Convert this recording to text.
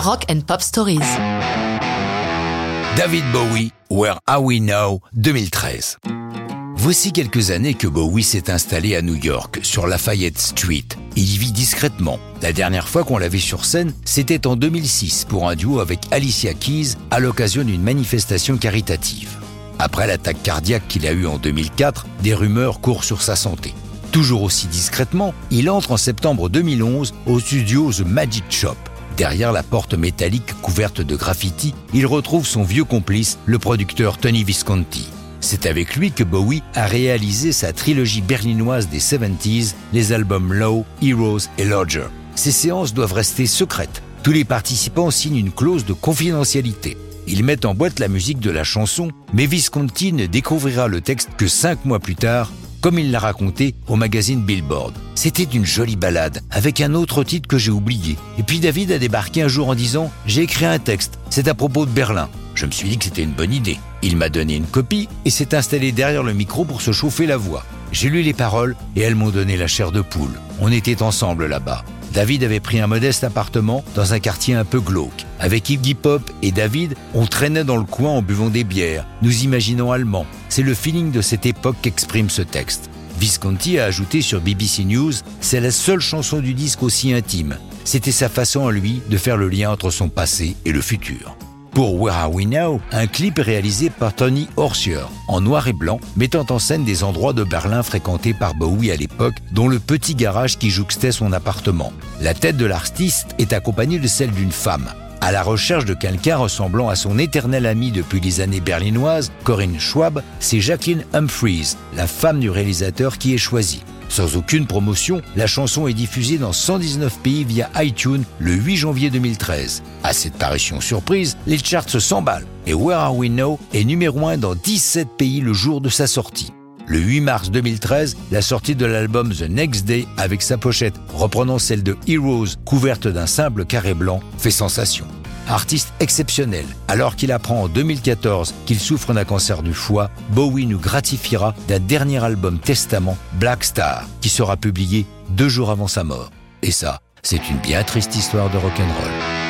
Rock and Pop Stories. David Bowie, Where Are We Now 2013. Voici quelques années que Bowie s'est installé à New York, sur Lafayette Street. Il y vit discrètement. La dernière fois qu'on l'a vu sur scène, c'était en 2006 pour un duo avec Alicia Keys à l'occasion d'une manifestation caritative. Après l'attaque cardiaque qu'il a eue en 2004, des rumeurs courent sur sa santé. Toujours aussi discrètement, il entre en septembre 2011 au studio The Magic Shop. Derrière la porte métallique couverte de graffiti, il retrouve son vieux complice, le producteur Tony Visconti. C'est avec lui que Bowie a réalisé sa trilogie berlinoise des 70s, les albums Low, Heroes et Lodger. Ces séances doivent rester secrètes. Tous les participants signent une clause de confidentialité. Ils mettent en boîte la musique de la chanson, mais Visconti ne découvrira le texte que cinq mois plus tard, comme il l'a raconté au magazine Billboard. C'était une jolie balade, avec un autre titre que j'ai oublié. Et puis David a débarqué un jour en disant J'ai écrit un texte, c'est à propos de Berlin. Je me suis dit que c'était une bonne idée. Il m'a donné une copie et s'est installé derrière le micro pour se chauffer la voix. J'ai lu les paroles et elles m'ont donné la chair de poule. On était ensemble là-bas. David avait pris un modeste appartement dans un quartier un peu glauque. Avec Iggy Pop et David, on traînait dans le coin en buvant des bières, nous imaginons allemands. C'est le feeling de cette époque qu'exprime ce texte. Visconti a ajouté sur BBC News, c'est la seule chanson du disque aussi intime. C'était sa façon à lui de faire le lien entre son passé et le futur. Pour Where Are We Now, un clip réalisé par Tony Horsier, en noir et blanc, mettant en scène des endroits de Berlin fréquentés par Bowie à l'époque, dont le petit garage qui jouxtait son appartement. La tête de l'artiste est accompagnée de celle d'une femme. À la recherche de quelqu'un ressemblant à son éternel ami depuis les années berlinoises, Corinne Schwab, c'est Jacqueline Humphreys, la femme du réalisateur qui est choisie. Sans aucune promotion, la chanson est diffusée dans 119 pays via iTunes le 8 janvier 2013. À cette parution surprise, les charts s'emballent et Where Are We Now est numéro 1 dans 17 pays le jour de sa sortie. Le 8 mars 2013, la sortie de l'album The Next Day avec sa pochette reprenant celle de Heroes couverte d'un simple carré blanc fait sensation artiste exceptionnel. Alors qu'il apprend en 2014 qu'il souffre d'un cancer du foie, Bowie nous gratifiera d'un dernier album testament, Black Star, qui sera publié deux jours avant sa mort. Et ça, c'est une bien triste histoire de rock'n'roll.